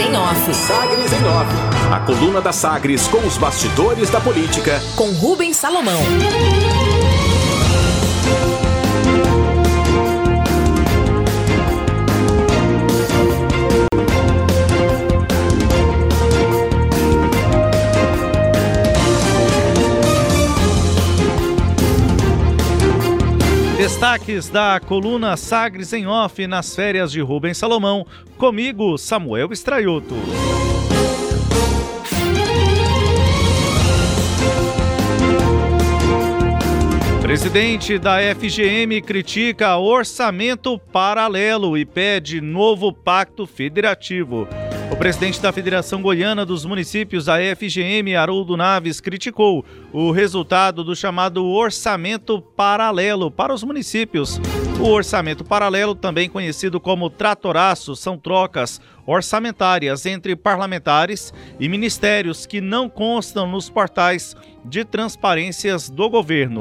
em Off. Sagres em Off. A coluna da Sagres com os bastidores da política. Com Rubens Salomão. Destaques da coluna Sagres em Off nas férias de Rubens Salomão. Comigo, Samuel Estraioto. Presidente da FGM critica orçamento paralelo e pede novo pacto federativo. O presidente da Federação Goiana dos Municípios, a FGM, Haroldo Naves, criticou o resultado do chamado orçamento paralelo para os municípios. O orçamento paralelo, também conhecido como tratoraço, são trocas orçamentárias entre parlamentares e ministérios que não constam nos portais de transparências do governo.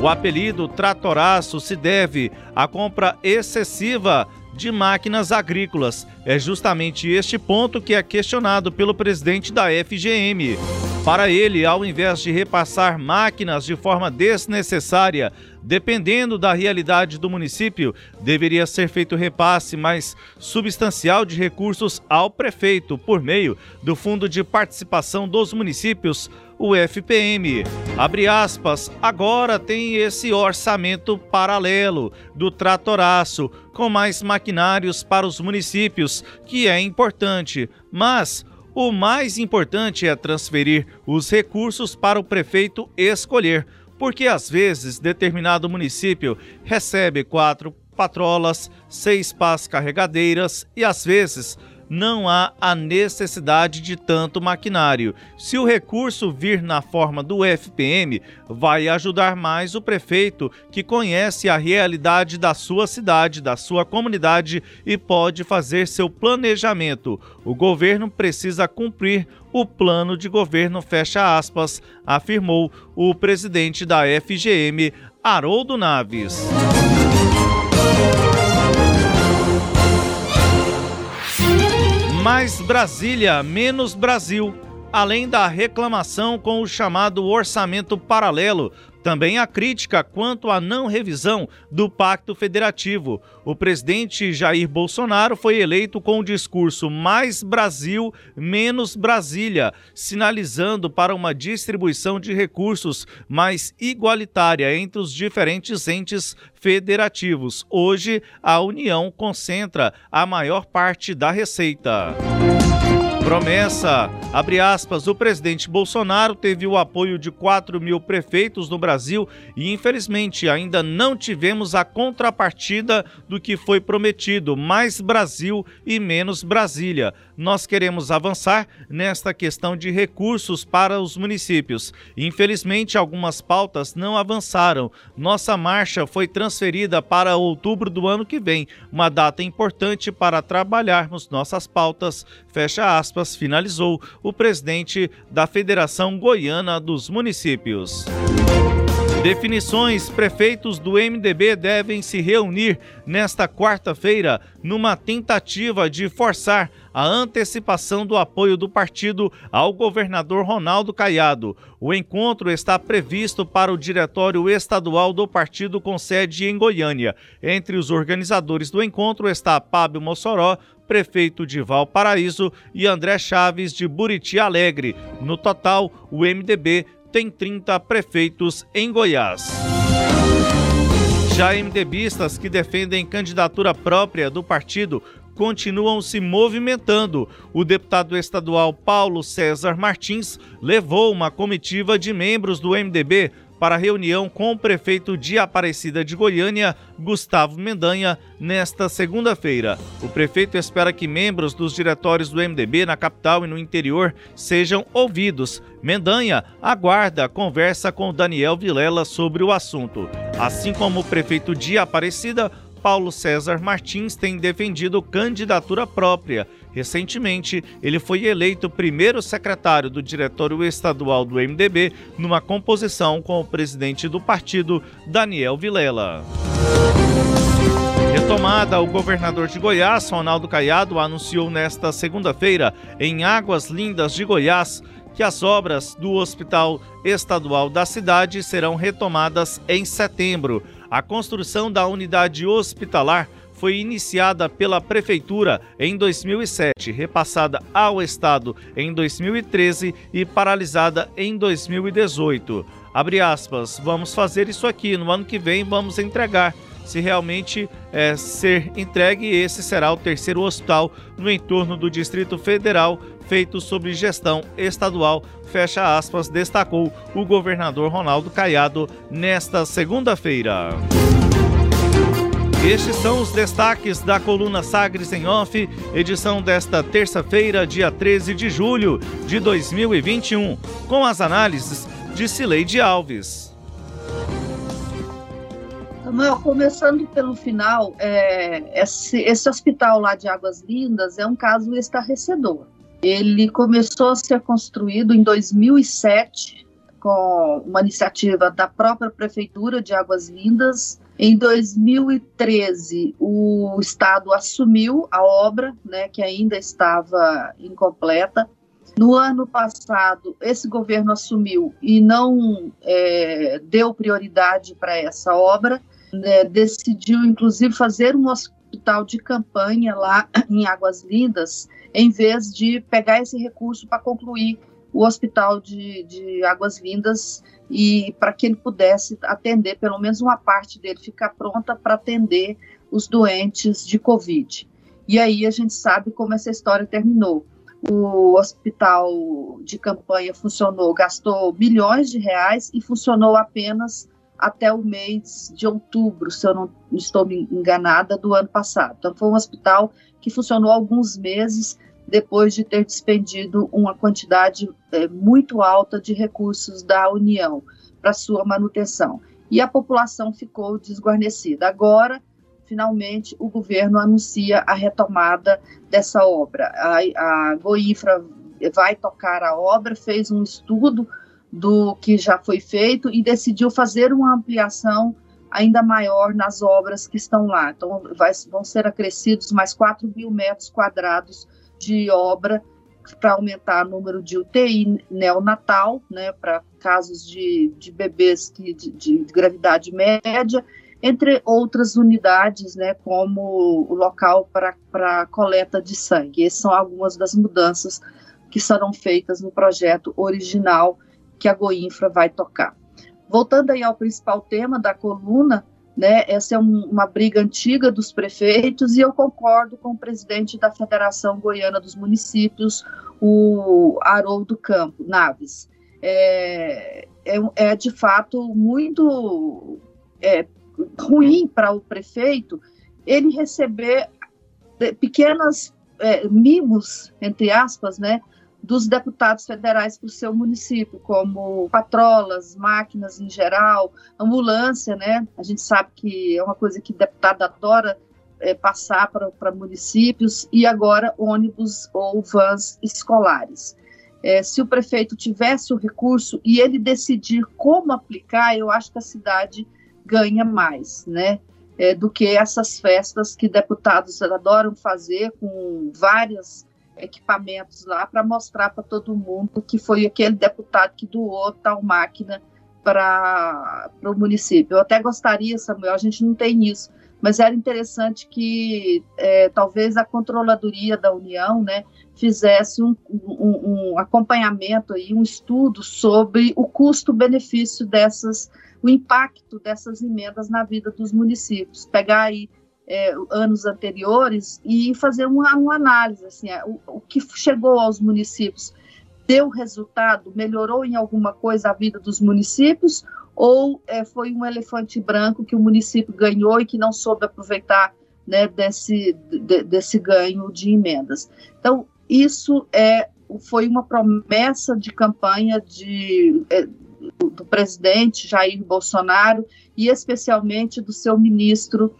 O apelido tratoraço se deve à compra excessiva de máquinas agrícolas. É justamente este ponto que é questionado pelo presidente da FGM. Para ele, ao invés de repassar máquinas de forma desnecessária, dependendo da realidade do município, deveria ser feito repasse mais substancial de recursos ao prefeito por meio do Fundo de Participação dos Municípios o FPM. Abre aspas, agora tem esse orçamento paralelo do tratoraço, com mais maquinários para os municípios, que é importante, mas o mais importante é transferir os recursos para o prefeito escolher, porque às vezes determinado município recebe quatro patrolas, seis pás carregadeiras e às vezes não há a necessidade de tanto maquinário. Se o recurso vir na forma do FPM, vai ajudar mais o prefeito que conhece a realidade da sua cidade, da sua comunidade e pode fazer seu planejamento. O governo precisa cumprir o plano de governo, fecha aspas, afirmou o presidente da FGM, Haroldo Naves. Mais Brasília, menos Brasil. Além da reclamação com o chamado orçamento paralelo, também a crítica quanto à não revisão do Pacto Federativo. O presidente Jair Bolsonaro foi eleito com o discurso Mais Brasil, menos Brasília, sinalizando para uma distribuição de recursos mais igualitária entre os diferentes entes federativos. Hoje, a União concentra a maior parte da receita. Promessa. Abre aspas, o presidente Bolsonaro teve o apoio de 4 mil prefeitos no Brasil e, infelizmente, ainda não tivemos a contrapartida do que foi prometido: mais Brasil e menos Brasília. Nós queremos avançar nesta questão de recursos para os municípios. Infelizmente, algumas pautas não avançaram. Nossa marcha foi transferida para outubro do ano que vem, uma data importante para trabalharmos nossas pautas. Fecha aspas finalizou o presidente da Federação Goiana dos Municípios. Definições: prefeitos do MDB devem se reunir nesta quarta-feira numa tentativa de forçar a antecipação do apoio do partido ao governador Ronaldo Caiado. O encontro está previsto para o diretório estadual do partido com sede em Goiânia. Entre os organizadores do encontro está Pablo Mossoró, prefeito de Valparaíso, e André Chaves de Buriti Alegre. No total, o MDB tem 30 prefeitos em Goiás. Já MDBistas que defendem candidatura própria do partido continuam se movimentando. O deputado estadual Paulo César Martins levou uma comitiva de membros do MDB para reunião com o prefeito de Aparecida de Goiânia, Gustavo Mendanha, nesta segunda-feira. O prefeito espera que membros dos diretórios do MDB na capital e no interior sejam ouvidos. Mendanha aguarda a conversa com Daniel Vilela sobre o assunto. Assim como o prefeito de Aparecida, Paulo César Martins tem defendido candidatura própria. Recentemente, ele foi eleito primeiro secretário do Diretório Estadual do MDB, numa composição com o presidente do partido, Daniel Vilela. retomada, o governador de Goiás, Ronaldo Caiado, anunciou nesta segunda-feira, em Águas Lindas de Goiás, que as obras do Hospital Estadual da cidade serão retomadas em setembro. A construção da unidade hospitalar foi iniciada pela Prefeitura em 2007, repassada ao Estado em 2013 e paralisada em 2018. Abre aspas, vamos fazer isso aqui, no ano que vem vamos entregar. Se realmente é, ser entregue, esse será o terceiro hospital no entorno do Distrito Federal feito sob gestão estadual, fecha aspas, destacou o governador Ronaldo Caiado nesta segunda-feira. Estes são os destaques da coluna Sagres em Off, edição desta terça-feira, dia 13 de julho de 2021, com as análises de Cileide Alves. Samuel, começando pelo final, é, esse, esse hospital lá de Águas Lindas é um caso estarrecedor. Ele começou a ser construído em 2007 com uma iniciativa da própria prefeitura de Águas Lindas. Em 2013, o estado assumiu a obra, né, que ainda estava incompleta. No ano passado, esse governo assumiu e não é, deu prioridade para essa obra. Né, decidiu, inclusive, fazer um hospital de campanha lá em Águas Lindas, em vez de pegar esse recurso para concluir o hospital de, de Águas Lindas e para que ele pudesse atender, pelo menos uma parte dele ficar pronta para atender os doentes de Covid. E aí a gente sabe como essa história terminou. O hospital de campanha funcionou, gastou milhões de reais e funcionou apenas até o mês de outubro, se eu não estou enganada, do ano passado. Então, foi um hospital que funcionou alguns meses depois de ter despendido uma quantidade é, muito alta de recursos da União para sua manutenção. E a população ficou desguarnecida. Agora, finalmente, o governo anuncia a retomada dessa obra. A, a Goinfra vai tocar a obra, fez um estudo do que já foi feito e decidiu fazer uma ampliação ainda maior nas obras que estão lá. Então, vai, vão ser acrescidos mais 4 mil metros quadrados de obra para aumentar o número de UTI neonatal, né, para casos de, de bebês que, de, de, gravidade média, entre outras unidades, né, como o local para coleta de sangue. Essas são algumas das mudanças que serão feitas no projeto original que a Goinfra vai tocar. Voltando aí ao principal tema da coluna, né? Essa é um, uma briga antiga dos prefeitos e eu concordo com o presidente da Federação Goiana dos Municípios, o Haroldo Campo Naves. É, é, é de fato muito é, ruim para o prefeito ele receber pequenas é, mimos, entre aspas, né, dos deputados federais para o seu município, como patrolas, máquinas em geral, ambulância, né? A gente sabe que é uma coisa que deputado adora é, passar para municípios, e agora ônibus ou vans escolares. É, se o prefeito tivesse o recurso e ele decidir como aplicar, eu acho que a cidade ganha mais, né? É, do que essas festas que deputados adoram fazer com várias equipamentos lá para mostrar para todo mundo que foi aquele deputado que doou tal máquina para o município. Eu até gostaria, Samuel, a gente não tem isso, mas era interessante que é, talvez a controladoria da União, né, fizesse um, um, um acompanhamento aí, um estudo sobre o custo-benefício dessas, o impacto dessas emendas na vida dos municípios. Pegar aí é, anos anteriores e fazer uma, uma análise, assim, é, o, o, que chegou aos municípios deu resultado, melhorou em alguma coisa a vida dos municípios ou é, foi um elefante branco que o município ganhou e que não soube aproveitar né, desse, de, desse ganho de emendas. Então, isso é, foi uma promessa de campanha de, é, do presidente Jair Bolsonaro e especialmente do seu ministro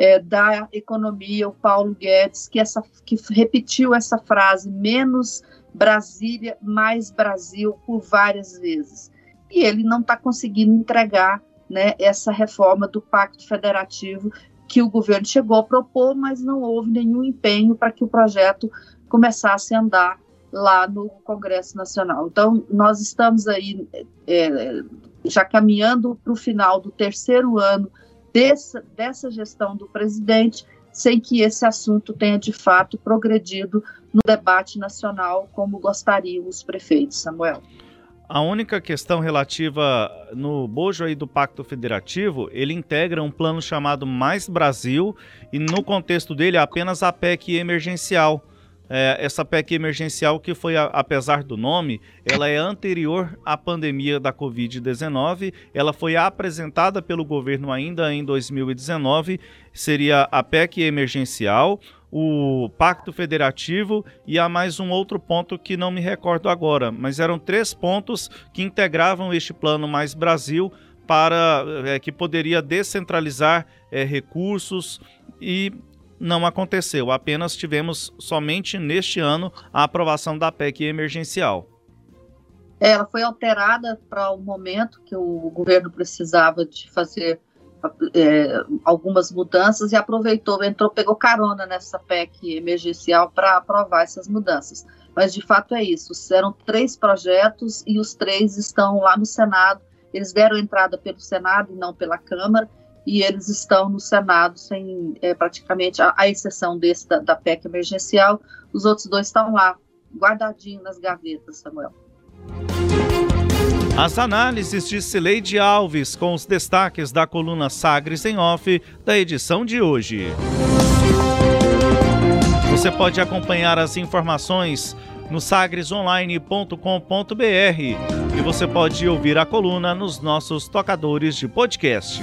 é, da economia, o Paulo Guedes, que, essa, que repetiu essa frase, menos Brasília, mais Brasil, por várias vezes. E ele não está conseguindo entregar né, essa reforma do Pacto Federativo que o governo chegou a propor, mas não houve nenhum empenho para que o projeto começasse a andar lá no Congresso Nacional. Então, nós estamos aí é, já caminhando para o final do terceiro ano dessa, dessa gestão do presidente, sem que esse assunto tenha de fato progredido no debate nacional como gostariam os prefeitos, Samuel. A única questão relativa no bojo aí do Pacto Federativo, ele integra um plano chamado Mais Brasil e no contexto dele apenas a PEC emergencial. É, essa PEC emergencial que foi, apesar do nome, ela é anterior à pandemia da Covid-19. Ela foi apresentada pelo governo ainda em 2019. Seria a PEC emergencial, o Pacto Federativo e há mais um outro ponto que não me recordo agora, mas eram três pontos que integravam este Plano Mais Brasil para é, que poderia descentralizar é, recursos e não aconteceu. Apenas tivemos somente neste ano a aprovação da PEC emergencial. Ela foi alterada para o momento que o governo precisava de fazer é, algumas mudanças e aproveitou, entrou, pegou carona nessa PEC emergencial para aprovar essas mudanças. Mas de fato é isso. Eram três projetos e os três estão lá no Senado. Eles deram entrada pelo Senado e não pela Câmara, e eles estão no Senado sem é, praticamente, a, a, exceção desse da, da PEC emergencial, os outros dois estão lá, guardadinhos nas gavetas, Samuel. As análises de Cileide Alves com os destaques da coluna Sagres em Off da edição de hoje. Você pode acompanhar as informações no sagresonline.com.br e você pode ouvir a coluna nos nossos tocadores de podcast.